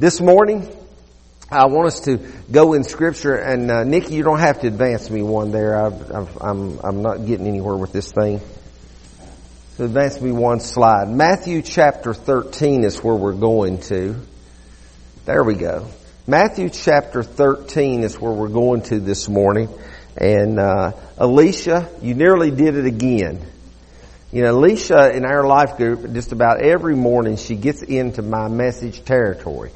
This morning, I want us to go in Scripture, and uh, Nikki, you don't have to advance me one there. I've, I've, I'm I'm not getting anywhere with this thing. So advance me one slide. Matthew chapter 13 is where we're going to. There we go. Matthew chapter 13 is where we're going to this morning. And uh, Alicia, you nearly did it again. You know, Alicia in our life group, just about every morning she gets into my message territory.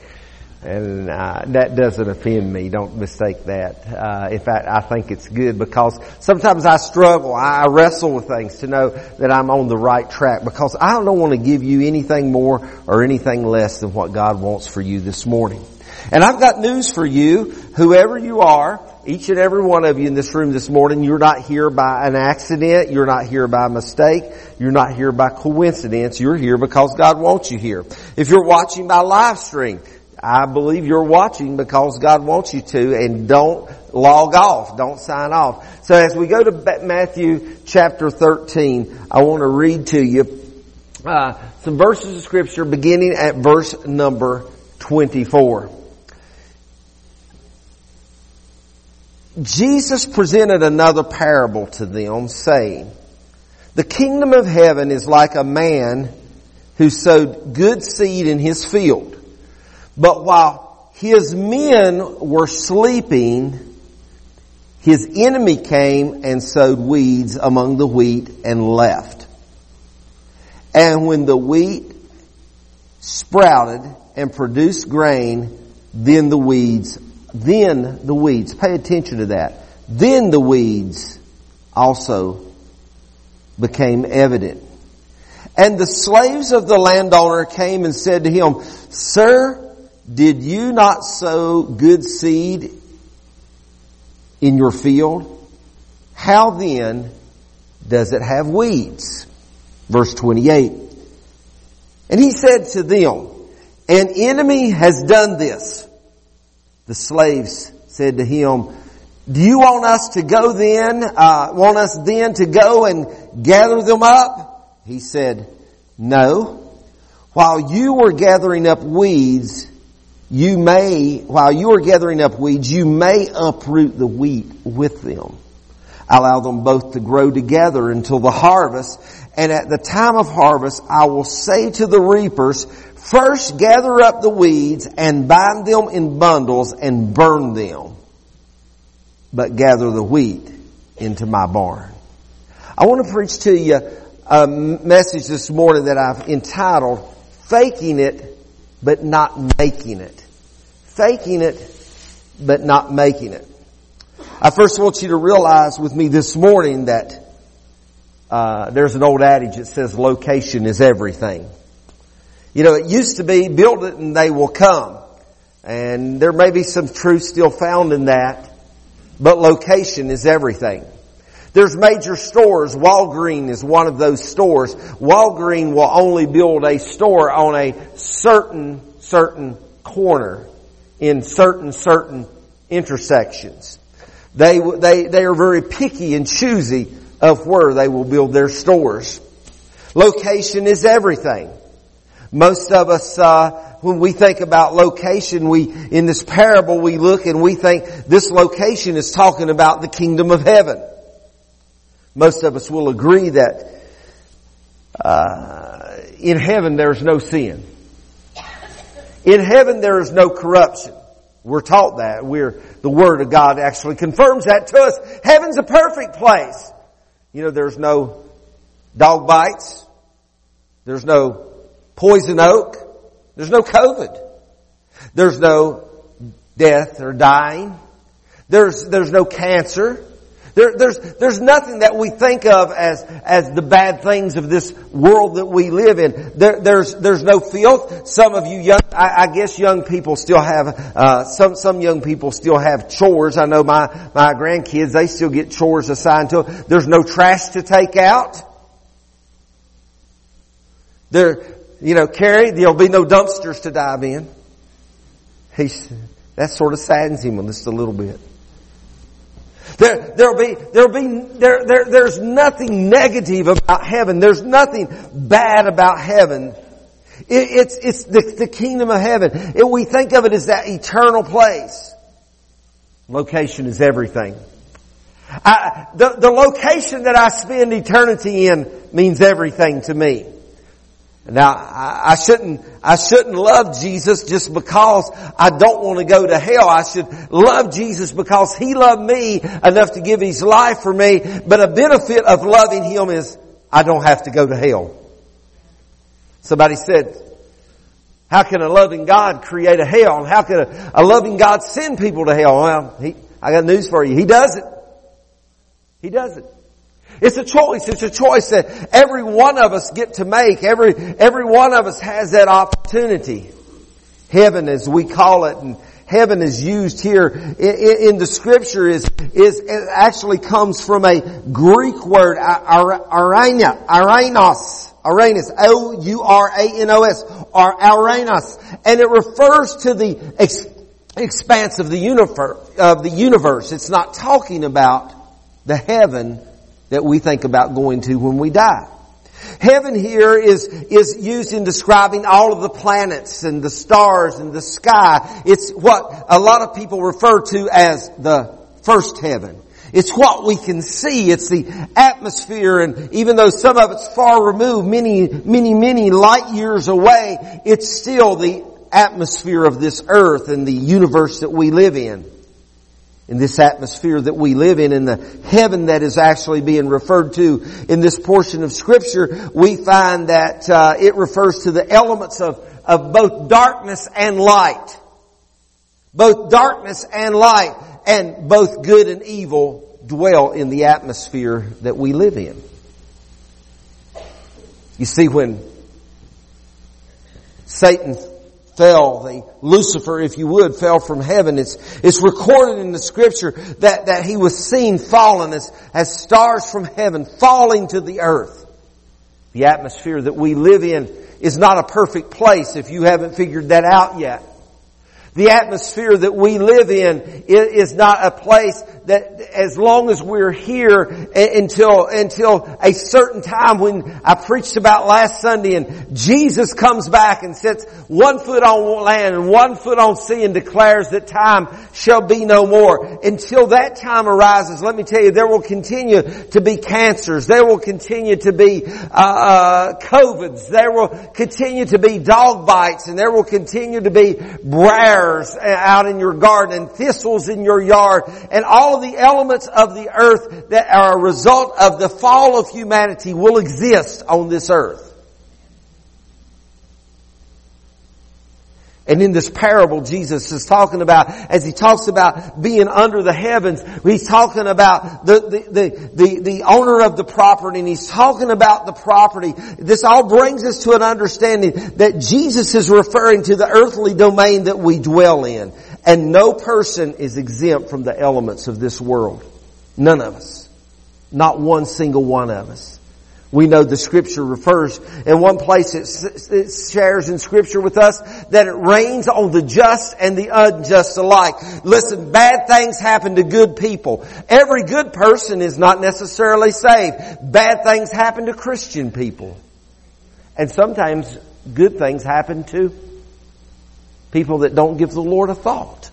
And uh, that doesn't offend me. Don't mistake that. Uh, in fact, I think it's good because sometimes I struggle. I wrestle with things to know that I'm on the right track because I don't want to give you anything more or anything less than what God wants for you this morning. And I've got news for you, whoever you are, each and every one of you in this room this morning, you're not here by an accident, you're not here by mistake, you're not here by coincidence, you're here because God wants you here. If you're watching by live stream, I believe you're watching because God wants you to and don't log off. Don't sign off. So as we go to Matthew chapter 13, I want to read to you uh, some verses of scripture beginning at verse number 24. Jesus presented another parable to them saying, the kingdom of heaven is like a man who sowed good seed in his field. But while his men were sleeping, his enemy came and sowed weeds among the wheat and left. And when the wheat sprouted and produced grain, then the weeds, then the weeds, pay attention to that, then the weeds also became evident. And the slaves of the landowner came and said to him, Sir, did you not sow good seed in your field? How then does it have weeds? Verse 28. And he said to them, an enemy has done this. The slaves said to him, do you want us to go then, uh, want us then to go and gather them up? He said, no. While you were gathering up weeds, you may, while you are gathering up weeds, you may uproot the wheat with them. Allow them both to grow together until the harvest. And at the time of harvest, I will say to the reapers, first gather up the weeds and bind them in bundles and burn them. But gather the wheat into my barn. I want to preach to you a message this morning that I've entitled, Faking It, but Not Making It faking it, but not making it. I first want you to realize with me this morning that uh, there's an old adage that says location is everything. You know, it used to be build it and they will come. And there may be some truth still found in that, but location is everything. There's major stores. Walgreen is one of those stores. Walgreen will only build a store on a certain, certain corner in certain, certain intersections. They, they, they are very picky and choosy of where they will build their stores. Location is everything. Most of us, uh, when we think about location, we, in this parable, we look and we think this location is talking about the kingdom of heaven. Most of us will agree that, uh, in heaven there's no sin. In heaven there is no corruption. We're taught that. We're, the Word of God actually confirms that to us. Heaven's a perfect place. You know, there's no dog bites. There's no poison oak. There's no COVID. There's no death or dying. There's, there's no cancer. There, there's, there's nothing that we think of as, as the bad things of this world that we live in. There, there's, there's no filth. Some of you young, I, I guess young people still have, uh, some, some young people still have chores. I know my, my grandkids, they still get chores assigned to them. There's no trash to take out. There, you know, Carrie, there'll be no dumpsters to dive in. He's, that sort of saddens him just a little bit. There, there'll be, there'll be, there, there, there's nothing negative about heaven. There's nothing bad about heaven. It, it's, it's the, the kingdom of heaven. It, we think of it as that eternal place. Location is everything. I, the, the location that I spend eternity in means everything to me. Now, I, shouldn't, I shouldn't love Jesus just because I don't want to go to hell. I should love Jesus because He loved me enough to give His life for me. But a benefit of loving Him is I don't have to go to hell. Somebody said, how can a loving God create a hell? And how can a, a loving God send people to hell? Well, he, I got news for you. He does it. He does it. It's a choice. It's a choice that every one of us get to make. Every, every one of us has that opportunity. Heaven as we call it and heaven is used here in, the scripture is, is, it actually comes from a Greek word, arena, ouranos. Ouranos, O-U-R-A-N-O-S, or Ouranos, and it refers to the ex- expanse of the universe, of the universe. It's not talking about the heaven that we think about going to when we die. Heaven here is, is used in describing all of the planets and the stars and the sky. It's what a lot of people refer to as the first heaven. It's what we can see. It's the atmosphere and even though some of it's far removed, many, many, many light years away, it's still the atmosphere of this earth and the universe that we live in in this atmosphere that we live in, in the heaven that is actually being referred to in this portion of scripture, we find that uh, it refers to the elements of, of both darkness and light. Both darkness and light, and both good and evil dwell in the atmosphere that we live in. You see, when Satan fell, the Lucifer, if you would, fell from heaven. It's, it's recorded in the scripture that, that he was seen fallen as, as stars from heaven falling to the earth. The atmosphere that we live in is not a perfect place if you haven't figured that out yet. The atmosphere that we live in is not a place that as long as we're here until, until a certain time when I preached about last Sunday and Jesus comes back and sets one foot on land and one foot on sea and declares that time shall be no more. Until that time arises, let me tell you, there will continue to be cancers. There will continue to be, uh, uh, COVIDs. There will continue to be dog bites and there will continue to be briars Eh, out in your garden and thistles in your yard and all of the elements of the earth that are a result of the fall of humanity will exist on this earth. And in this parable, Jesus is talking about, as he talks about being under the heavens, he's talking about the, the, the, the, the owner of the property and he's talking about the property. This all brings us to an understanding that Jesus is referring to the earthly domain that we dwell in. And no person is exempt from the elements of this world. None of us. Not one single one of us. We know the scripture refers, in one place it, it, shares in scripture with us that it rains on the just and the unjust alike. Listen, bad things happen to good people. Every good person is not necessarily saved. Bad things happen to Christian people. And sometimes good things happen to people that don't give the Lord a thought.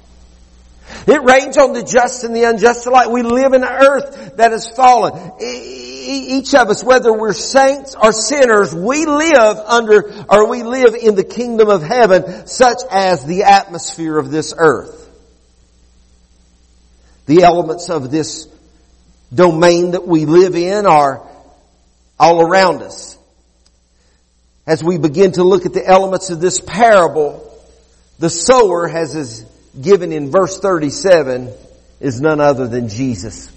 It rains on the just and the unjust alike. We live in an earth that has fallen. Each of us, whether we're saints or sinners, we live under, or we live in the kingdom of heaven, such as the atmosphere of this earth. The elements of this domain that we live in are all around us. As we begin to look at the elements of this parable, the sower has is given in verse 37 is none other than Jesus.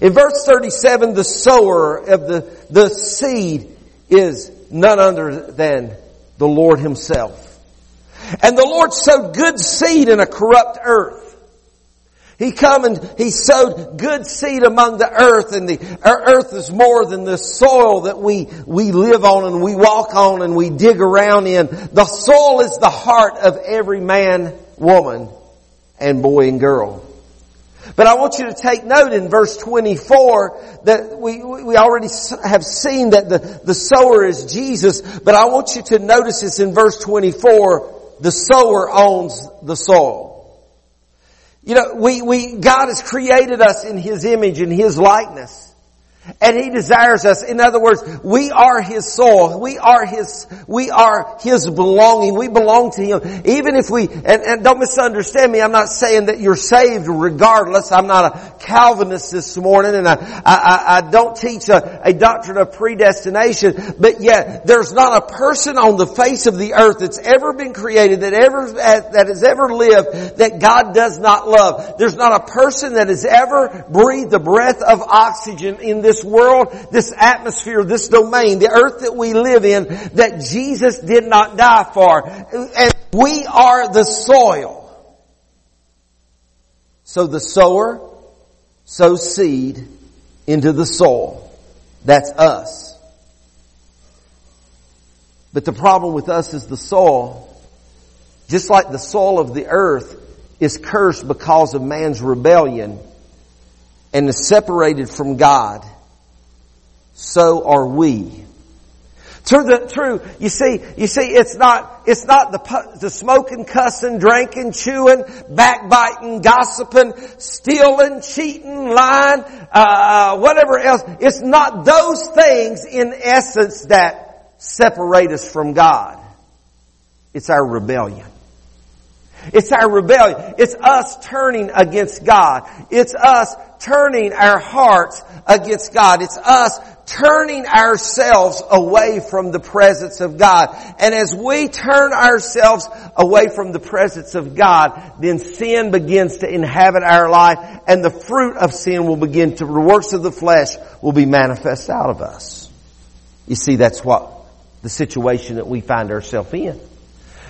In verse 37, the sower of the, the seed is none other than the Lord Himself. And the Lord sowed good seed in a corrupt earth. He come and he sowed good seed among the earth and the earth is more than the soil that we, we live on and we walk on and we dig around in. The soil is the heart of every man woman, and boy and girl. But I want you to take note in verse 24 that we, we already have seen that the, the sower is Jesus, but I want you to notice this in verse 24, the sower owns the soil. You know, we, we, God has created us in His image in His likeness. And He desires us. In other words, we are His soul. We are His, we are His belonging. We belong to Him. Even if we, and, and don't misunderstand me, I'm not saying that you're saved regardless. I'm not a Calvinist this morning and I, I, I don't teach a, a doctrine of predestination, but yet there's not a person on the face of the earth that's ever been created, that ever, that has ever lived, that God does not love. There's not a person that has ever breathed the breath of oxygen in this this world, this atmosphere, this domain, the earth that we live in, that Jesus did not die for. And we are the soil. So the sower sows seed into the soil. That's us. But the problem with us is the soil, just like the soil of the earth is cursed because of man's rebellion and is separated from God so are we. True, the, true. You see, you see, it's not, it's not the, the smoking, cussing, drinking, chewing, backbiting, gossiping, stealing, cheating, lying, uh, whatever else. It's not those things in essence that separate us from God. It's our rebellion. It's our rebellion. It's us turning against God. It's us turning our hearts against God. It's us turning ourselves away from the presence of God. And as we turn ourselves away from the presence of God, then sin begins to inhabit our life and the fruit of sin will begin to, the works of the flesh will be manifest out of us. You see, that's what the situation that we find ourselves in.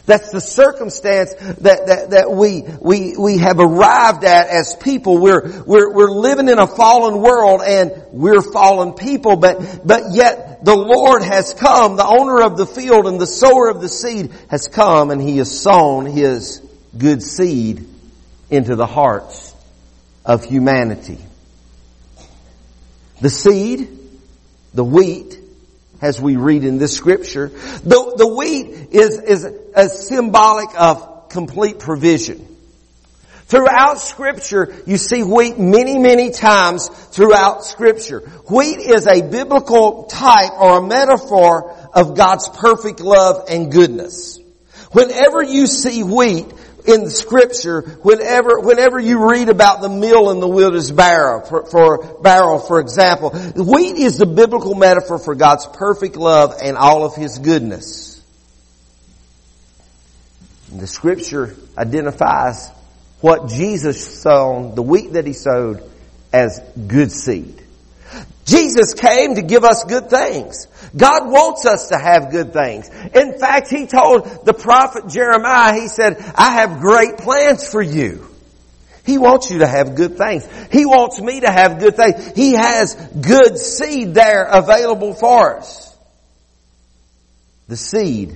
That's the circumstance that, that, that we, we, we have arrived at as people. We're, we're, we're living in a fallen world and we're fallen people, but, but yet the Lord has come, the owner of the field and the sower of the seed has come and he has sown his good seed into the hearts of humanity. The seed, the wheat, as we read in this scripture. The, the wheat is, is a symbolic of complete provision. Throughout scripture, you see wheat many, many times throughout scripture. Wheat is a biblical type or a metaphor of God's perfect love and goodness. Whenever you see wheat, in scripture, whenever, whenever you read about the mill in the wilderness barrel, for, for, barrel, for example, wheat is the biblical metaphor for God's perfect love and all of His goodness. And the scripture identifies what Jesus sown, the wheat that He sowed, as good seed. Jesus came to give us good things. God wants us to have good things. In fact, He told the prophet Jeremiah, He said, I have great plans for you. He wants you to have good things. He wants me to have good things. He has good seed there available for us. The seed,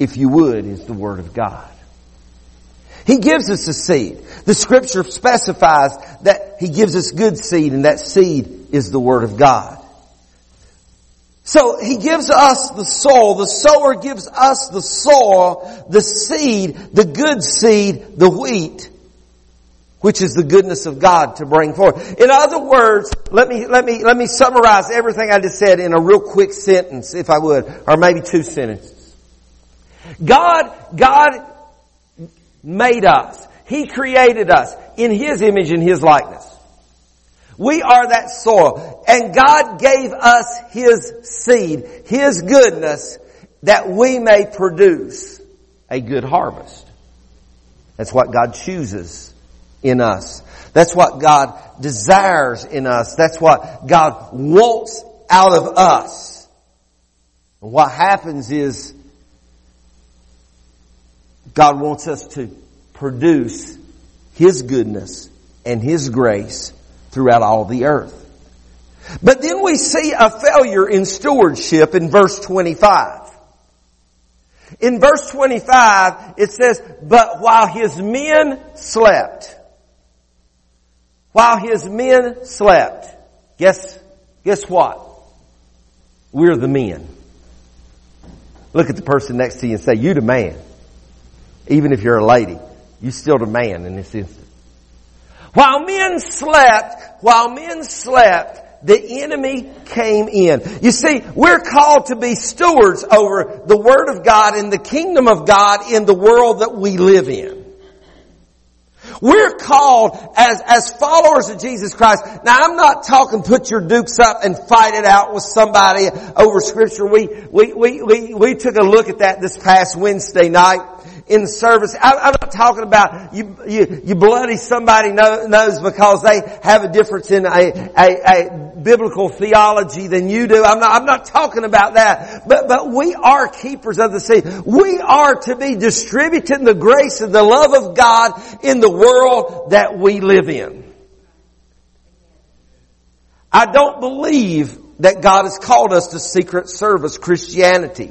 if you would, is the Word of God. He gives us a seed. The scripture specifies that He gives us good seed and that seed is the Word of God. So He gives us the soul, the sower gives us the soil, the seed, the good seed, the wheat, which is the goodness of God to bring forth. In other words, let me, let me, let me summarize everything I just said in a real quick sentence, if I would, or maybe two sentences. God, God made us. He created us in His image and His likeness. We are that soil. And God gave us His seed, His goodness, that we may produce a good harvest. That's what God chooses in us. That's what God desires in us. That's what God wants out of us. And what happens is God wants us to produce His goodness and His grace throughout all the earth. But then we see a failure in stewardship in verse 25. In verse 25, it says, But while his men slept, while his men slept, guess, guess what? We're the men. Look at the person next to you and say, you the man. Even if you're a lady, you still the man in this instance. While men slept, while men slept, the enemy came in. You see, we're called to be stewards over the Word of God and the kingdom of God in the world that we live in. We're called as, as followers of Jesus Christ. Now I'm not talking put your dukes up and fight it out with somebody over scripture. We, we, we, we, we took a look at that this past Wednesday night in service. I, am not talking about you, you, you bloody somebody know, nose because they have a difference in a, a, a biblical theology than you do. I'm not, I'm not talking about that. But, but we are keepers of the seed. We are to be distributing the grace and the love of God in the world that we live in. I don't believe that God has called us to secret service Christianity.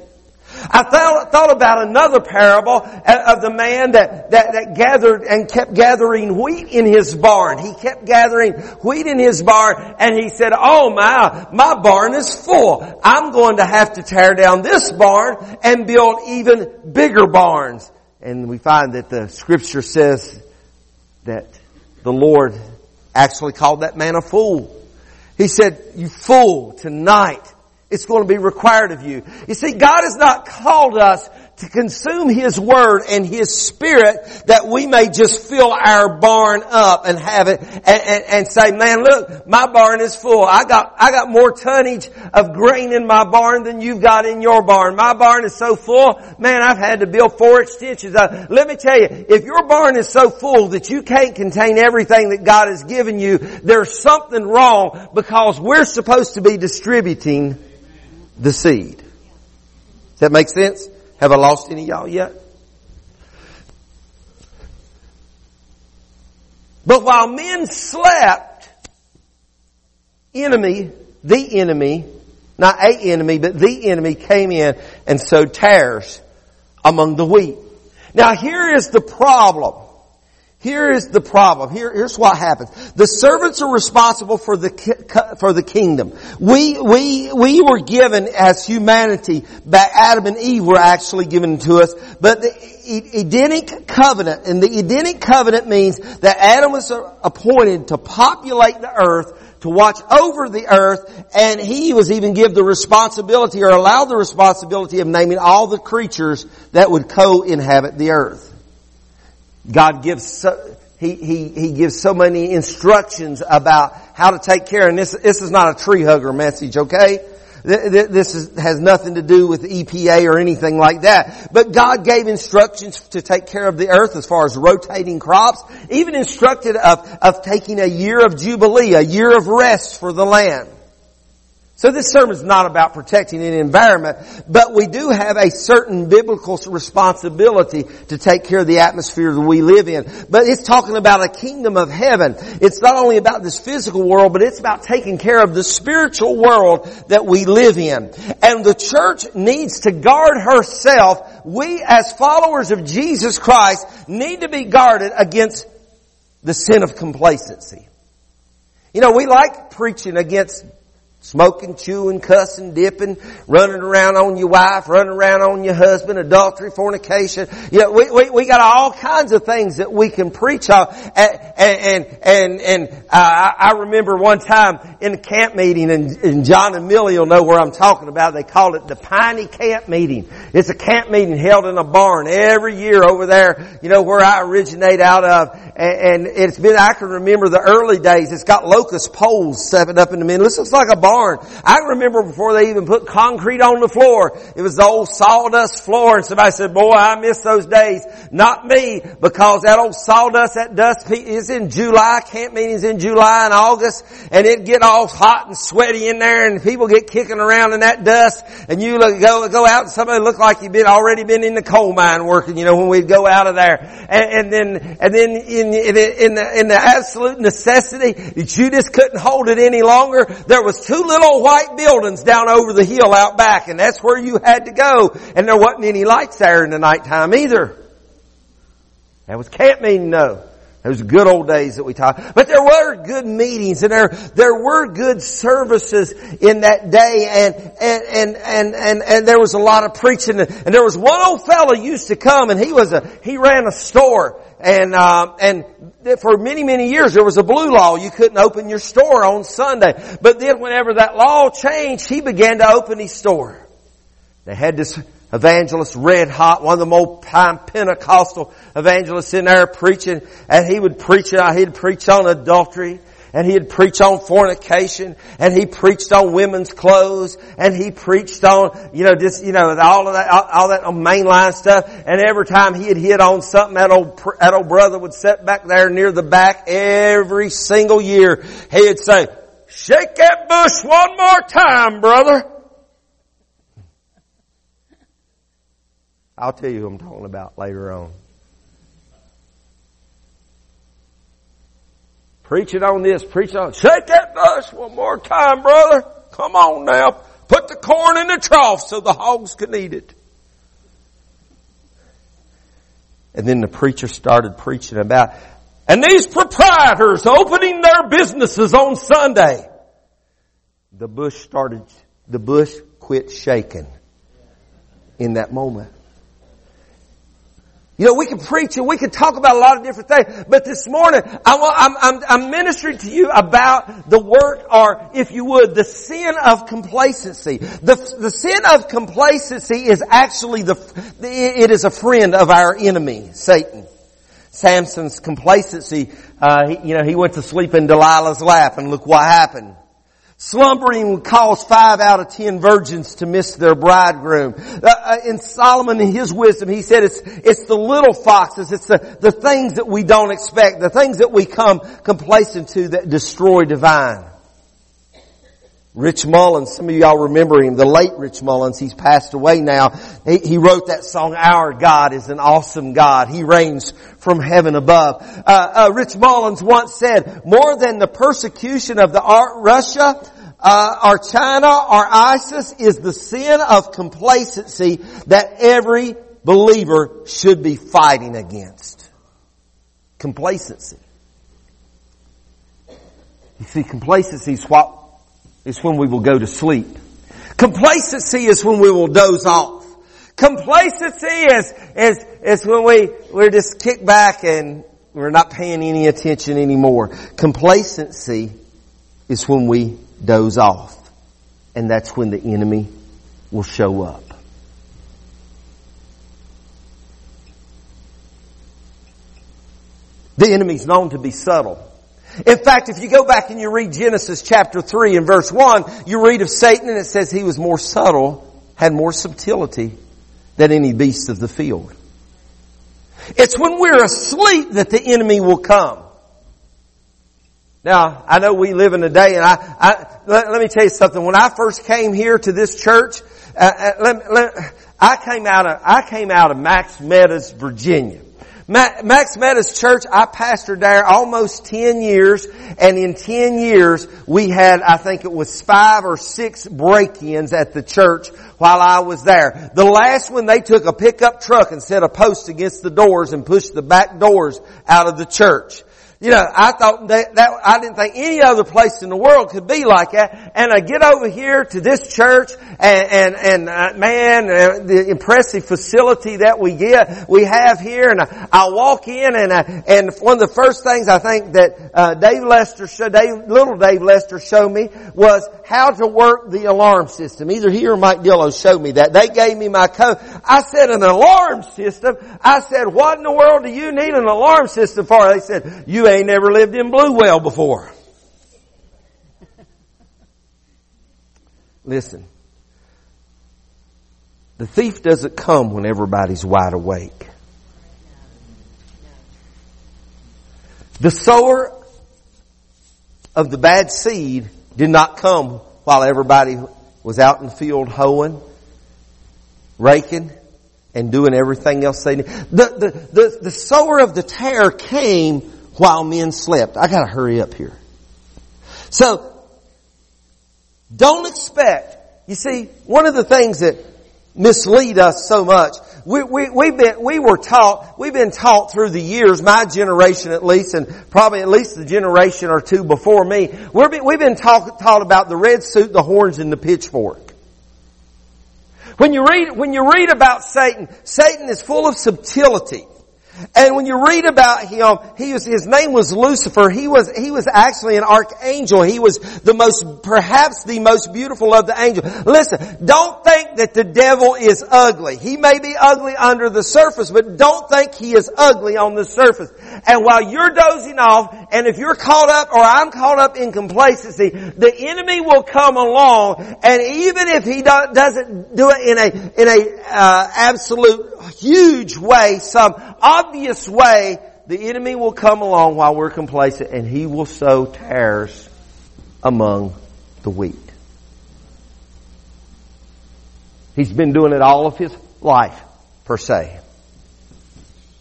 I thought, thought about another parable of the man that, that, that gathered and kept gathering wheat in his barn. He kept gathering wheat in his barn and he said, oh my, my barn is full. I'm going to have to tear down this barn and build even bigger barns. And we find that the scripture says that the Lord actually called that man a fool. He said, you fool, tonight it's going to be required of you. You see, God has not called us to consume His Word and His Spirit that we may just fill our barn up and have it and, and, and, say, man, look, my barn is full. I got, I got more tonnage of grain in my barn than you've got in your barn. My barn is so full, man, I've had to build four extensions. Uh, let me tell you, if your barn is so full that you can't contain everything that God has given you, there's something wrong because we're supposed to be distributing the seed. Does that make sense? Have I lost any y'all yet? But while men slept, enemy, the enemy, not a enemy, but the enemy came in and sowed tares among the wheat. Now here is the problem. Here is the problem. Here, here's what happens. The servants are responsible for the, for the kingdom. We, we, we were given as humanity, by Adam and Eve were actually given to us, but the Edenic covenant, and the Edenic covenant means that Adam was appointed to populate the earth, to watch over the earth, and he was even given the responsibility or allowed the responsibility of naming all the creatures that would co-inhabit the earth. God gives so, he, he, he gives so many instructions about how to take care. And this, this is not a tree hugger message, okay? This is, has nothing to do with EPA or anything like that. But God gave instructions to take care of the earth as far as rotating crops, even instructed of, of taking a year of jubilee, a year of rest for the land. So this sermon is not about protecting an environment, but we do have a certain biblical responsibility to take care of the atmosphere that we live in. But it's talking about a kingdom of heaven. It's not only about this physical world, but it's about taking care of the spiritual world that we live in. And the church needs to guard herself. We as followers of Jesus Christ need to be guarded against the sin of complacency. You know, we like preaching against Smoking, chewing, cussing, dipping, running around on your wife, running around on your husband, adultery, fornication. You know, we, we, we got all kinds of things that we can preach on. And, and, and, and uh, I remember one time in a camp meeting and, and John and Millie will know where I'm talking about. They called it the Piney Camp Meeting. It's a camp meeting held in a barn every year over there, you know, where I originate out of. And, and it's been, I can remember the early days. It's got locust poles stepping up in the middle. This looks like a barn. I remember before they even put concrete on the floor, it was the old sawdust floor and somebody said, boy, I miss those days. Not me, because that old sawdust, that dust is in July, camp meetings in July and August, and it get all hot and sweaty in there and people get kicking around in that dust and you look, go, go out and somebody look like you've been already been in the coal mine working, you know, when we'd go out of there. And, and then, and then in, in, in the, in the absolute necessity just couldn't hold it any longer, there was two two little white buildings down over the hill out back, and that's where you had to go. And there wasn't any lights there in the nighttime either. That was camp meeting, no. Those good old days that we talked. But there were good meetings and there, there were good services in that day and, and, and, and, and, and there was a lot of preaching and there was one old fellow used to come and he was a, he ran a store and, uh, and for many, many years there was a blue law. You couldn't open your store on Sunday. But then whenever that law changed, he began to open his store. They had this evangelist, red hot, one of the time Pentecostal evangelists in there preaching, and he would preach, uh, he'd preach on adultery, and he'd preach on fornication, and he preached on women's clothes, and he preached on, you know, just, you know, all of that, all, all that mainline stuff, and every time he'd hit on something, that old, that old brother would sit back there near the back every single year. He'd say, shake that bush one more time, brother. I'll tell you who I'm talking about later on. Preach it on this, preaching on, shake that dust one more time, brother. Come on now. Put the corn in the trough so the hogs can eat it. And then the preacher started preaching about, and these proprietors opening their businesses on Sunday. The bush started, the bush quit shaking in that moment. You know, we can preach and we can talk about a lot of different things, but this morning I am ministering to you about the work or, if you would, the sin of complacency. The, the sin of complacency is actually the, it is a friend of our enemy, Satan. Samson's complacency, uh, he, you know, he went to sleep in Delilah's lap and look what happened. Slumbering would cause five out of ten virgins to miss their bridegroom. Uh, uh, in Solomon, in his wisdom, he said it's, it's the little foxes, it's the, the things that we don't expect, the things that we come complacent to that destroy divine. Rich Mullins, some of y'all remember him, the late Rich Mullins, he's passed away now. He, he, wrote that song, Our God is an awesome God. He reigns from heaven above. Uh, uh, Rich Mullins once said, more than the persecution of the art Russia, uh, or China or ISIS is the sin of complacency that every believer should be fighting against. Complacency. You see, complacency is what is when we will go to sleep. Complacency is when we will doze off. Complacency is, is, is when we, we're just kicked back and we're not paying any attention anymore. Complacency is when we doze off. And that's when the enemy will show up. The enemy's known to be subtle. In fact, if you go back and you read Genesis chapter 3 and verse 1, you read of Satan and it says he was more subtle, had more subtlety than any beast of the field. It's when we're asleep that the enemy will come. Now, I know we live in a day and I, I let, let, me tell you something. When I first came here to this church, uh, uh let, let, I came out of, I came out of Max Meadows, Virginia. Max Meadows Church, I pastored there almost 10 years, and in 10 years, we had, I think it was five or six break-ins at the church while I was there. The last one, they took a pickup truck and set a post against the doors and pushed the back doors out of the church. You know, I thought that, that, I didn't think any other place in the world could be like that. And I get over here to this church and, and, and uh, man, uh, the impressive facility that we get, we have here and I, I walk in and I, uh, and one of the first things I think that, uh, Dave Lester showed, Dave, little Dave Lester showed me was how to work the alarm system. Either he or Mike Dillo showed me that. They gave me my code. I said an alarm system. I said, what in the world do you need an alarm system for? They said, you ain't never lived in Bluewell before. Listen. The thief doesn't come when everybody's wide awake. The sower of the bad seed did not come while everybody was out in the field hoeing, raking, and doing everything else they did. The, the, the, the sower of the tare came while men slept. I gotta hurry up here. So, don't expect, you see, one of the things that mislead us so much, we, we, we've been, we were taught, we've been taught through the years, my generation at least, and probably at least the generation or two before me, we're, we've been taught, taught about the red suit, the horns, and the pitchfork. When you read, when you read about Satan, Satan is full of subtlety. And when you read about him, he was, his name was Lucifer. He was, he was actually an archangel. He was the most, perhaps the most beautiful of the angels. Listen, don't think that the devil is ugly. He may be ugly under the surface, but don't think he is ugly on the surface. And while you're dozing off, and if you're caught up or I'm caught up in complacency, the enemy will come along, and even if he do, doesn't do it in a, in a, uh, absolute huge way, some obvious way, the enemy will come along while we're complacent and he will sow tares among the wheat. He's been doing it all of his life, per se.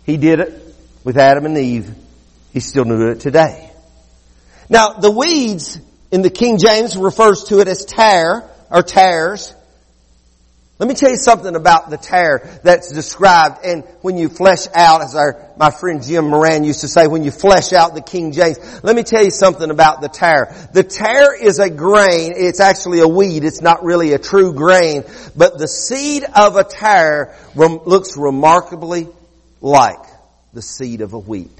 He did it with Adam and Eve. He's still doing it today. Now, the weeds in the King James refers to it as tare, or tares. Let me tell you something about the tare that's described and when you flesh out, as our, my friend Jim Moran used to say, when you flesh out the King James, let me tell you something about the tare. The tare is a grain, it's actually a weed, it's not really a true grain, but the seed of a tare looks remarkably like the seed of a wheat.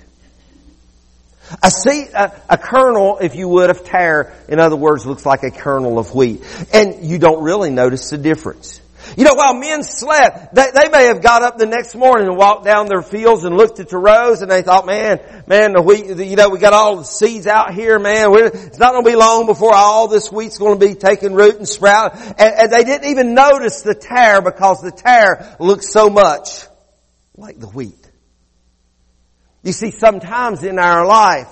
A seed, a, a, kernel, if you would, of tare, in other words, looks like a kernel of wheat. And you don't really notice the difference. You know, while men slept, they, they may have got up the next morning and walked down their fields and looked at the rows and they thought, man, man, the wheat, you know, we got all the seeds out here, man. We're, it's not going to be long before all this wheat's going to be taking root and sprout. And, and they didn't even notice the tare because the tare looks so much like the wheat. You see, sometimes in our life,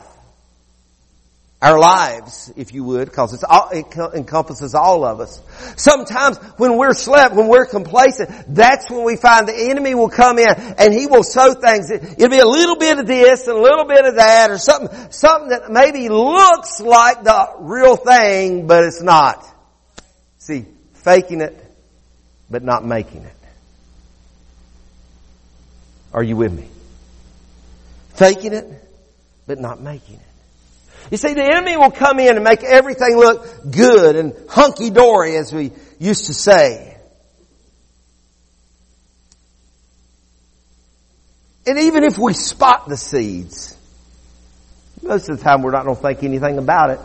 our lives, if you would, because all, it encompasses all of us. Sometimes when we're slept, when we're complacent, that's when we find the enemy will come in and he will sow things. It'll be a little bit of this and a little bit of that or something, something that maybe looks like the real thing, but it's not. See, faking it, but not making it. Are you with me? Faking it, but not making it. You see, the enemy will come in and make everything look good and hunky-dory, as we used to say. And even if we spot the seeds, most of the time we're not going to think anything about it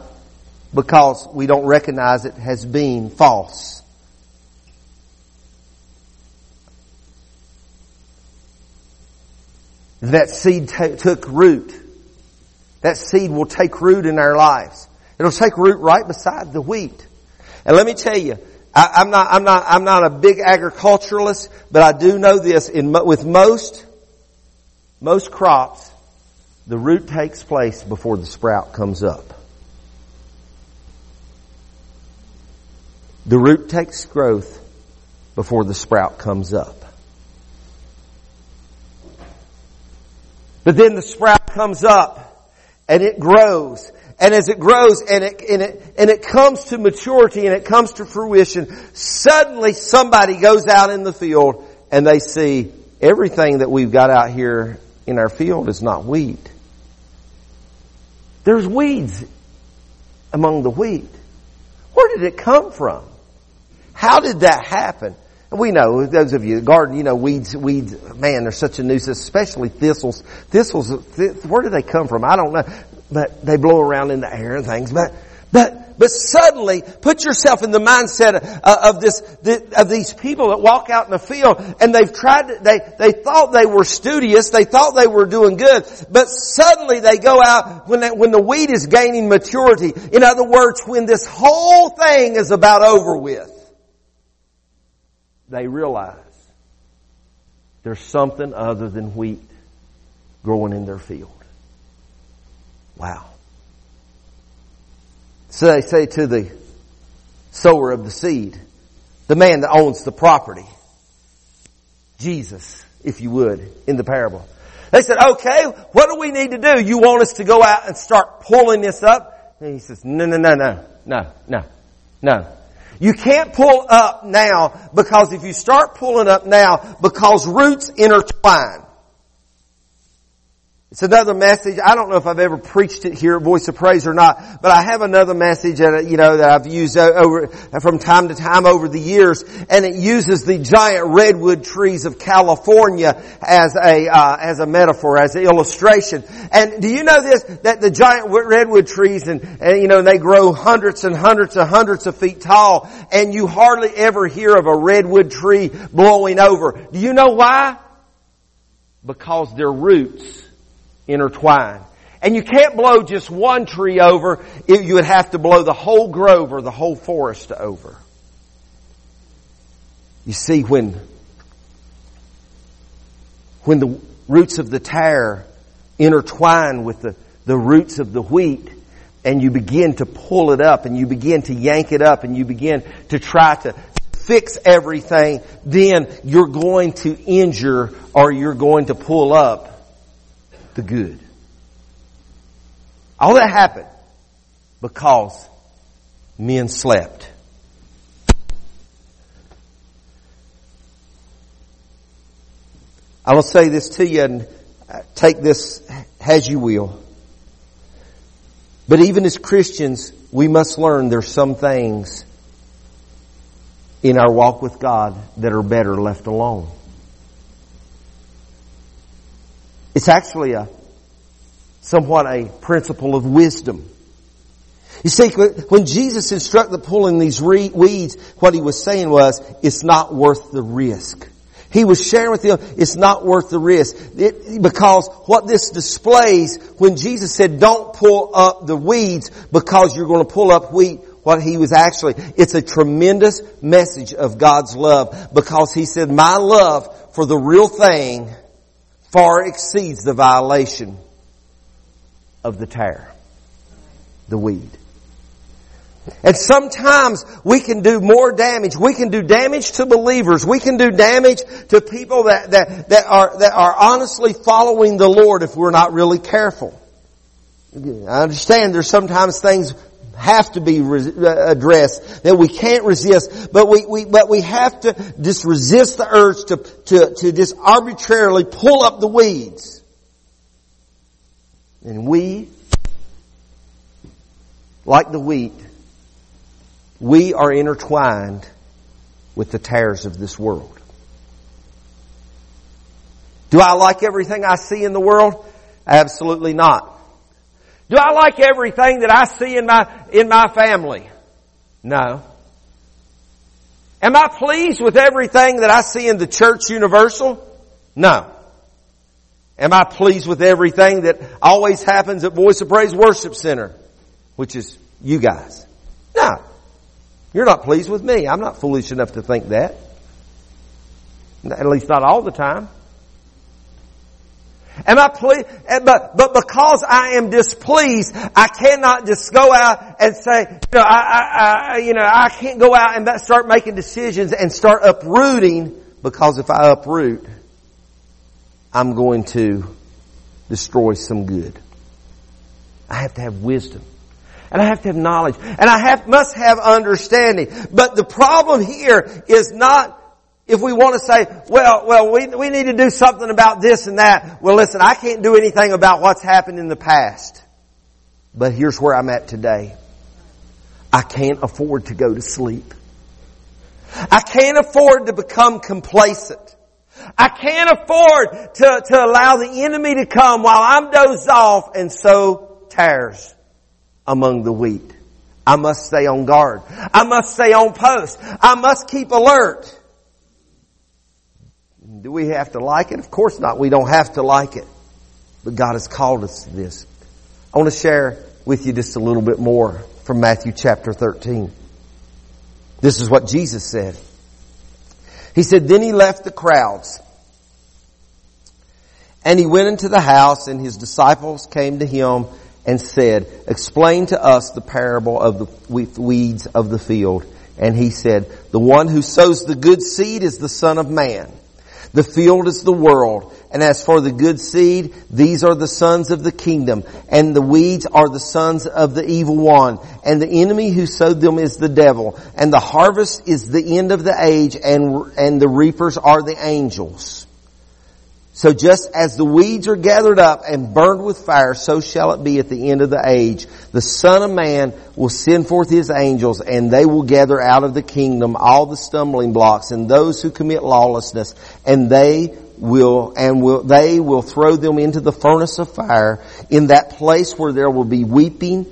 because we don't recognize it has been false. That seed t- took root that seed will take root in our lives. It'll take root right beside the wheat. And let me tell you, I, am not, I'm not, I'm not a big agriculturalist, but I do know this. In, with most, most crops, the root takes place before the sprout comes up. The root takes growth before the sprout comes up. But then the sprout comes up and it grows. And as it grows and it, and it, and it comes to maturity and it comes to fruition, suddenly somebody goes out in the field and they see everything that we've got out here in our field is not wheat. There's weeds among the wheat. Where did it come from? How did that happen? We know, those of you, garden, you know, weeds, weeds, man, they're such a nuisance, especially thistles. Thistles, th- where do they come from? I don't know. But they blow around in the air and things. But, but, but suddenly, put yourself in the mindset of uh, this, of these people that walk out in the field and they've tried to, they, they thought they were studious, they thought they were doing good, but suddenly they go out when, they, when the wheat is gaining maturity. In other words, when this whole thing is about over with they realize there's something other than wheat growing in their field. Wow. So they say to the sower of the seed, the man that owns the property, Jesus, if you would, in the parable. They said, okay, what do we need to do? You want us to go out and start pulling this up? And he says, no, no, no, no, no, no, no. You can't pull up now because if you start pulling up now, because roots intertwine. It's another message. I don't know if I've ever preached it here at Voice of Praise or not, but I have another message that, you know, that I've used over, from time to time over the years, and it uses the giant redwood trees of California as a, uh, as a metaphor, as an illustration. And do you know this, that the giant redwood trees and, and, you know, they grow hundreds and hundreds and hundreds of feet tall, and you hardly ever hear of a redwood tree blowing over. Do you know why? Because their roots intertwined. And you can't blow just one tree over, you would have to blow the whole grove or the whole forest over. You see, when, when the roots of the tare intertwine with the, the roots of the wheat, and you begin to pull it up and you begin to yank it up and you begin to try to fix everything, then you're going to injure or you're going to pull up the good. All that happened because men slept. I will say this to you and uh, take this as you will. But even as Christians, we must learn there's some things in our walk with God that are better left alone. It's actually a somewhat a principle of wisdom. You see, when Jesus instructed pulling these weeds, what he was saying was, it's not worth the risk. He was sharing with them, it's not worth the risk. It, because what this displays, when Jesus said, don't pull up the weeds because you're going to pull up wheat, what he was actually, it's a tremendous message of God's love because he said, my love for the real thing far exceeds the violation of the tare, the weed. And sometimes we can do more damage. We can do damage to believers. We can do damage to people that, that, that are, that are honestly following the Lord if we're not really careful. I understand there's sometimes things have to be uh, addressed, that we can't resist, but we, we, but we have to just resist the urge to, to, to just arbitrarily pull up the weeds. And we, like the wheat, we are intertwined with the tares of this world. Do I like everything I see in the world? Absolutely not. Do I like everything that I see in my, in my family? No. Am I pleased with everything that I see in the church universal? No. Am I pleased with everything that always happens at Voice of Praise Worship Center? Which is you guys. No. You're not pleased with me. I'm not foolish enough to think that. At least not all the time. Am I pleased? Eh, but, but because I am displeased, I cannot just go out and say, you know, I, I, I, you know, I can't go out and start making decisions and start uprooting because if I uproot, I'm going to destroy some good. I have to have wisdom. And I have to have knowledge. And I have, must have understanding. But the problem here is not if we want to say, well, well, we, we need to do something about this and that. Well, listen, I can't do anything about what's happened in the past. But here's where I'm at today. I can't afford to go to sleep. I can't afford to become complacent. I can't afford to, to allow the enemy to come while I'm dozed off and sow tares among the wheat. I must stay on guard. I must stay on post. I must keep alert. Do we have to like it? Of course not. We don't have to like it. But God has called us to this. I want to share with you just a little bit more from Matthew chapter 13. This is what Jesus said. He said, then he left the crowds and he went into the house and his disciples came to him and said, explain to us the parable of the weeds of the field. And he said, the one who sows the good seed is the son of man. The field is the world. And as for the good seed, these are the sons of the kingdom. And the weeds are the sons of the evil one. And the enemy who sowed them is the devil. And the harvest is the end of the age and, and the reapers are the angels. So just as the weeds are gathered up and burned with fire, so shall it be at the end of the age. The Son of Man will send forth His angels and they will gather out of the kingdom all the stumbling blocks and those who commit lawlessness and they will, and will, they will throw them into the furnace of fire in that place where there will be weeping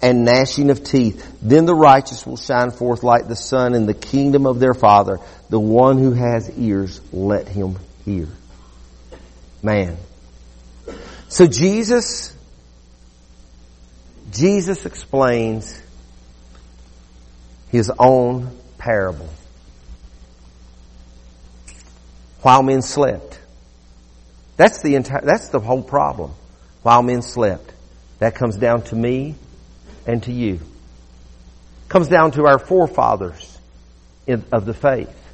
and gnashing of teeth. Then the righteous will shine forth like the sun in the kingdom of their Father. The one who has ears, let him hear man. So Jesus, Jesus explains his own parable. While men slept. That's the entire, that's the whole problem. While men slept. That comes down to me and to you. Comes down to our forefathers in, of the faith.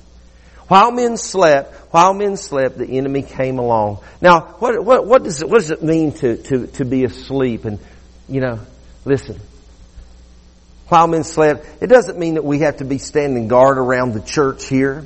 While men slept, while men slept, the enemy came along. Now, what, what, what does it, what does it mean to, to, to be asleep? And, you know, listen. While men slept, it doesn't mean that we have to be standing guard around the church here.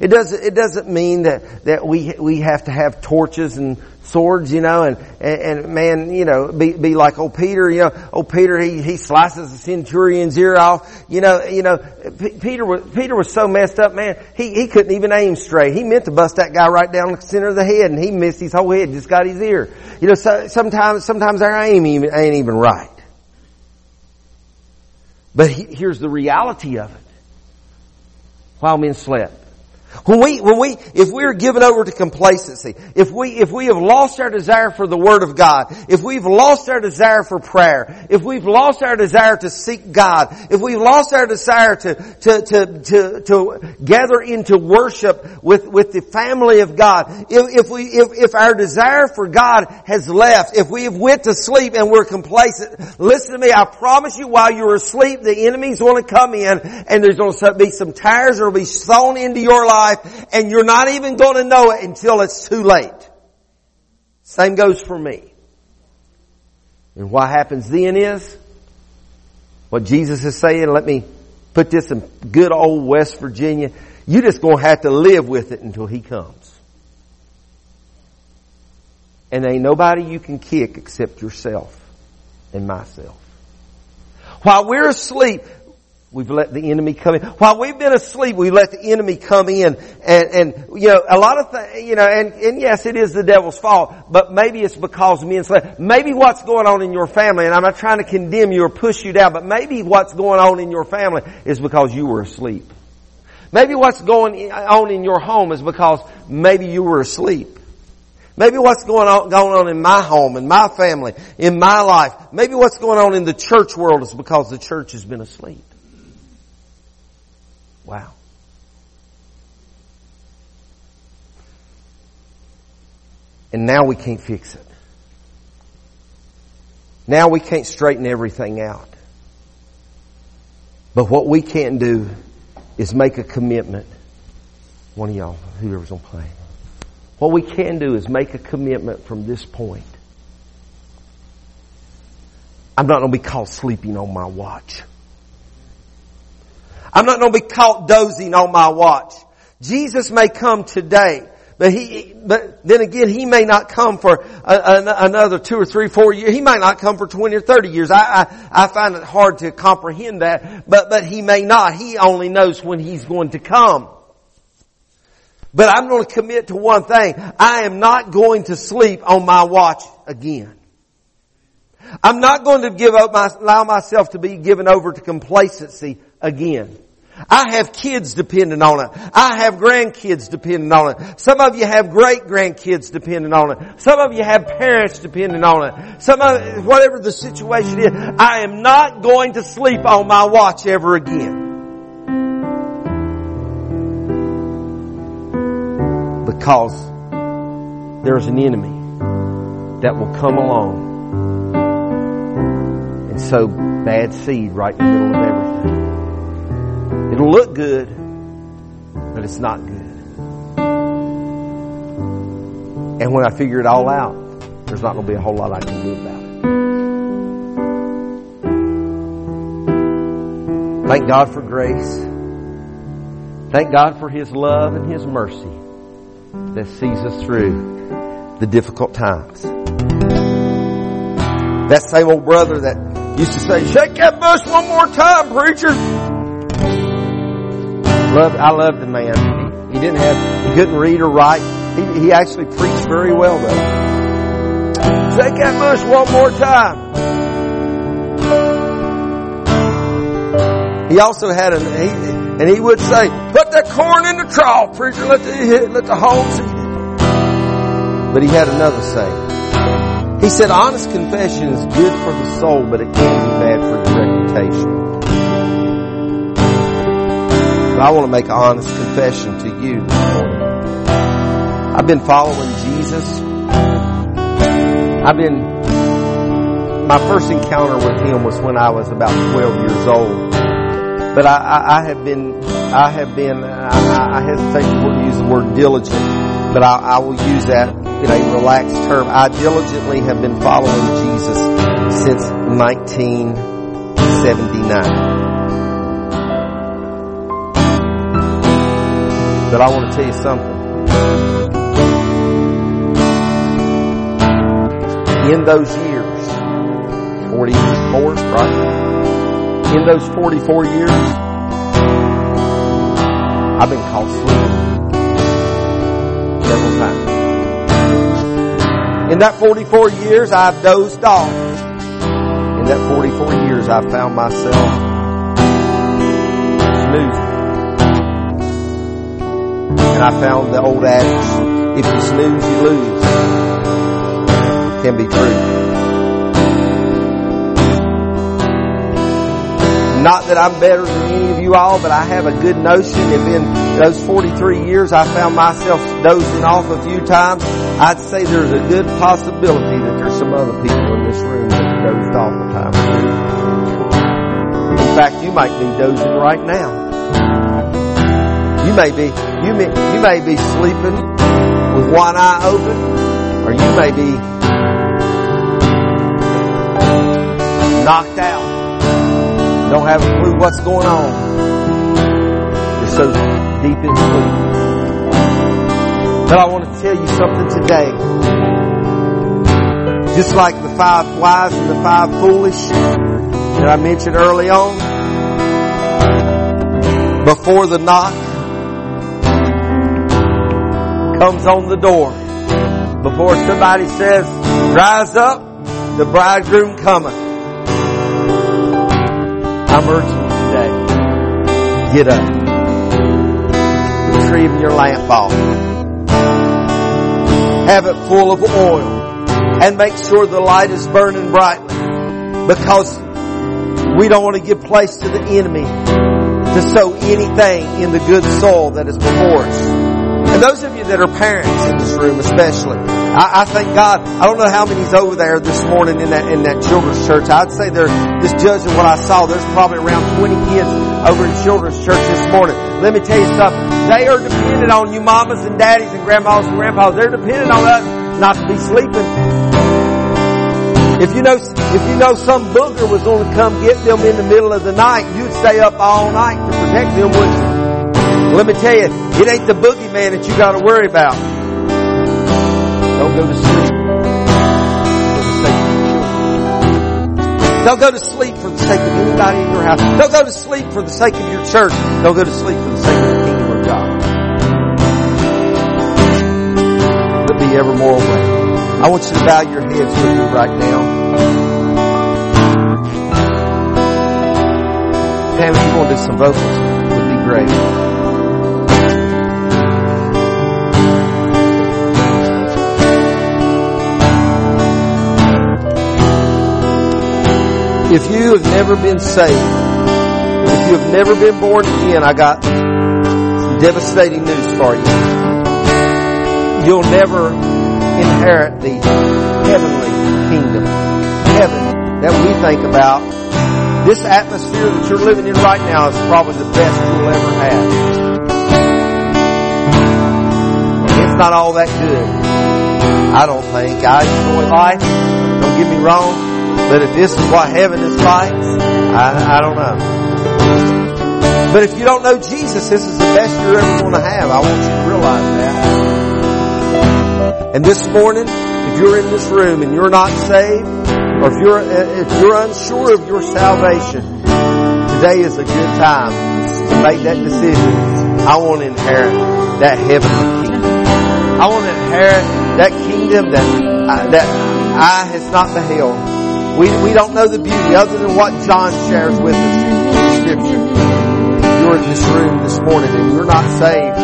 It doesn't, it doesn't mean that, that we, we have to have torches and swords, you know, and, and, and, man, you know, be, be like old Peter, you know, old Peter, he, he slices the centurion's ear off, you know, you know, P- Peter was, Peter was so messed up, man, he, he couldn't even aim straight. He meant to bust that guy right down the center of the head and he missed his whole head, just got his ear. You know, so, sometimes, sometimes our aim even, ain't even right. But he, here's the reality of it. While men slept, when we, when we, if we're given over to complacency, if we, if we have lost our desire for the Word of God, if we've lost our desire for prayer, if we've lost our desire to seek God, if we've lost our desire to, to, to, to, to gather into worship with, with the family of God, if, if we, if, if our desire for God has left, if we have went to sleep and we're complacent, listen to me, I promise you while you're asleep, the enemy's going to come in and there's going to be some tares that will be thrown into your life life and you're not even going to know it until it's too late. Same goes for me. And what happens then is, what Jesus is saying, let me put this in good old West Virginia, you just gonna have to live with it until He comes. And ain't nobody you can kick except yourself and myself. While we're asleep, We've let the enemy come in. While we've been asleep, we let the enemy come in and, and, you know, a lot of things, you know, and, and yes, it is the devil's fault, but maybe it's because men slept. Maybe what's going on in your family, and I'm not trying to condemn you or push you down, but maybe what's going on in your family is because you were asleep. Maybe what's going on in your home is because maybe you were asleep. Maybe what's going on, going on in my home, in my family, in my life, maybe what's going on in the church world is because the church has been asleep. Wow. And now we can't fix it. Now we can't straighten everything out. But what we can do is make a commitment. One of y'all, whoever's on play. What we can do is make a commitment from this point. I'm not going to be caught sleeping on my watch. I'm not going to be caught dozing on my watch. Jesus may come today, but he, but then again, he may not come for a, a, another two or three, four years. He might not come for 20 or 30 years. I, I, I find it hard to comprehend that, but, but he may not. He only knows when he's going to come. But I'm going to commit to one thing. I am not going to sleep on my watch again. I'm not going to give up my, allow myself to be given over to complacency again. I have kids depending on it. I have grandkids depending on it. Some of you have great grandkids depending on it. Some of you have parents depending on it. Some of, whatever the situation is, I am not going to sleep on my watch ever again. Because there's an enemy that will come along and sow bad seed right in the middle of everything. It'll look good, but it's not good. And when I figure it all out, there's not going to be a whole lot I can do about it. Thank God for grace. Thank God for His love and His mercy that sees us through the difficult times. That same old brother that used to say, shake that bush one more time, preacher. Loved, I loved the man. He, he didn't have, he couldn't read or write. He, he actually preached very well though. Take that bush one more time. He also had an, he, and he would say, put the corn in the trough, preacher, let the, let the hogs eat it. But he had another saying. He said, honest confession is good for the soul, but it can be bad for the reputation. But I want to make an honest confession to you this morning. I've been following Jesus. I've been, my first encounter with Him was when I was about 12 years old. But I, I, I have been, I have been, I, I hesitate to use the word diligent, but I, I will use that in a relaxed term. I diligently have been following Jesus since 1979. But I want to tell you something. In those years, 44, right? In those 44 years, I've been called sleeping several times. In that 44 years, I've dozed off. In that 44 years, I've found myself snoozing. And I found the old adage, if you snooze, you lose. Can be true. Not that I'm better than any of you all, but I have a good notion if in those 43 years I found myself dozing off a few times, I'd say there's a good possibility that there's some other people in this room that dozed off a time. In fact, you might be dozing right now. You may be, you may, you may be sleeping with one eye open, or you may be knocked out. Don't have a clue what's going on. You're so deep in sleep. But I want to tell you something today. Just like the five wise and the five foolish that I mentioned early on, before the knock, comes on the door. Before somebody says, rise up, the bridegroom cometh. I'm urging you today, get up. Retrieve your lamp off. Have it full of oil. And make sure the light is burning brightly. Because we don't want to give place to the enemy to sow anything in the good soil that is before us. And those of you that are parents in this room especially, I, I thank God, I don't know how many's over there this morning in that, in that children's church. I'd say there, just judging what I saw, there's probably around 20 kids over in children's church this morning. Let me tell you something. They are dependent on you mamas and daddies and grandmas and grandpas. They're dependent on us not to be sleeping. If you know, if you know some booger was going to come get them in the middle of the night, you'd stay up all night to protect them, wouldn't you? Let me tell you, it ain't the boogeyman that you got to worry about. Don't go to sleep. Don't go to sleep for the sake of anybody in your house. Don't go to sleep for the sake of your church. Don't go to sleep for the sake of the kingdom of God. But be ever more aware. I want you to bow your heads with me right now. Pam, if you want to do some vocals, it would be great. If you have never been saved, if you have never been born again, I got some devastating news for you. You'll never inherit the heavenly kingdom. Heaven that we think about. This atmosphere that you're living in right now is probably the best you'll ever have. It's not all that good. I don't think. I enjoy life. Don't get me wrong. But if this is what heaven is like, I, I don't know. But if you don't know Jesus, this is the best you're ever going to have. I want you to realize that. And this morning, if you're in this room and you're not saved, or if you're, if you're unsure of your salvation, today is a good time to make that decision. I want to inherit that heavenly kingdom. I want to inherit that kingdom that, uh, that eye has not beheld. We, we don't know the beauty other than what John shares with us in scripture. You're in this room this morning and you're not saved,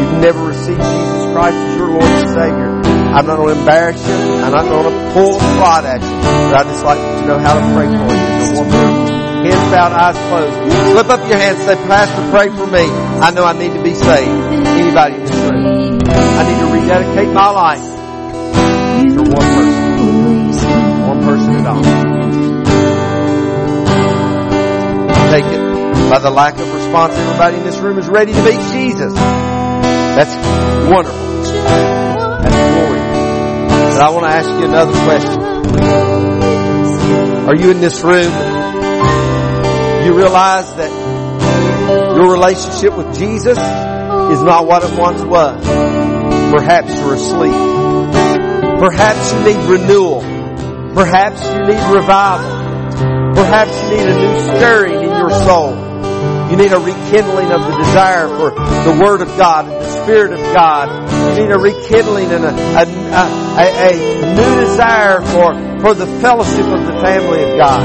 you've never received Jesus Christ as your Lord and Savior, I'm not going to embarrass you. I'm not going to pull a prod at you. But I'd just like to know how to pray for you. So one hands bowed, eyes closed. Slip up your hands say, Pastor, pray for me. I know I need to be saved. Anybody in this room. I need to rededicate my life to one person. Take it. By the lack of response, everybody in this room is ready to meet Jesus. That's wonderful. That's glorious. But I want to ask you another question. Are you in this room? You realize that your relationship with Jesus is not what it once was. Perhaps you're asleep. Perhaps you need renewal. Perhaps you need revival. Perhaps you need a new stirring soul. You need a rekindling of the desire for the Word of God and the Spirit of God. You need a rekindling and a, a, a, a new desire for, for the fellowship of the family of God.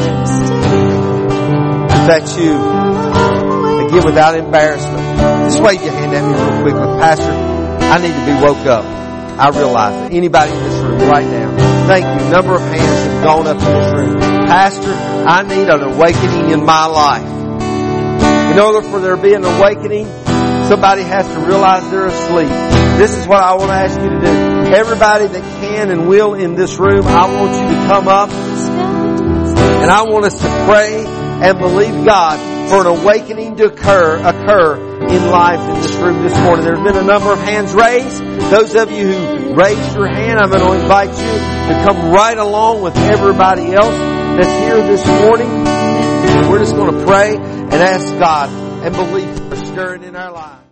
That you? Again, without embarrassment. Just wave your hand at me real quick. Pastor, I need to be woke up. I realize that. Anybody in this room right now. Thank you. Number of hands have gone up in this room. Pastor, I need an awakening in my life. In order for there to be an awakening, somebody has to realize they're asleep. This is what I want to ask you to do. Everybody that can and will in this room, I want you to come up and I want us to pray and believe God for an awakening to occur, occur in life in this room this morning. There's been a number of hands raised. Those of you who raised your hand, I'm going to invite you to come right along with everybody else that's here this morning. We're just going to pray and ask God and believe for stirring in our lives.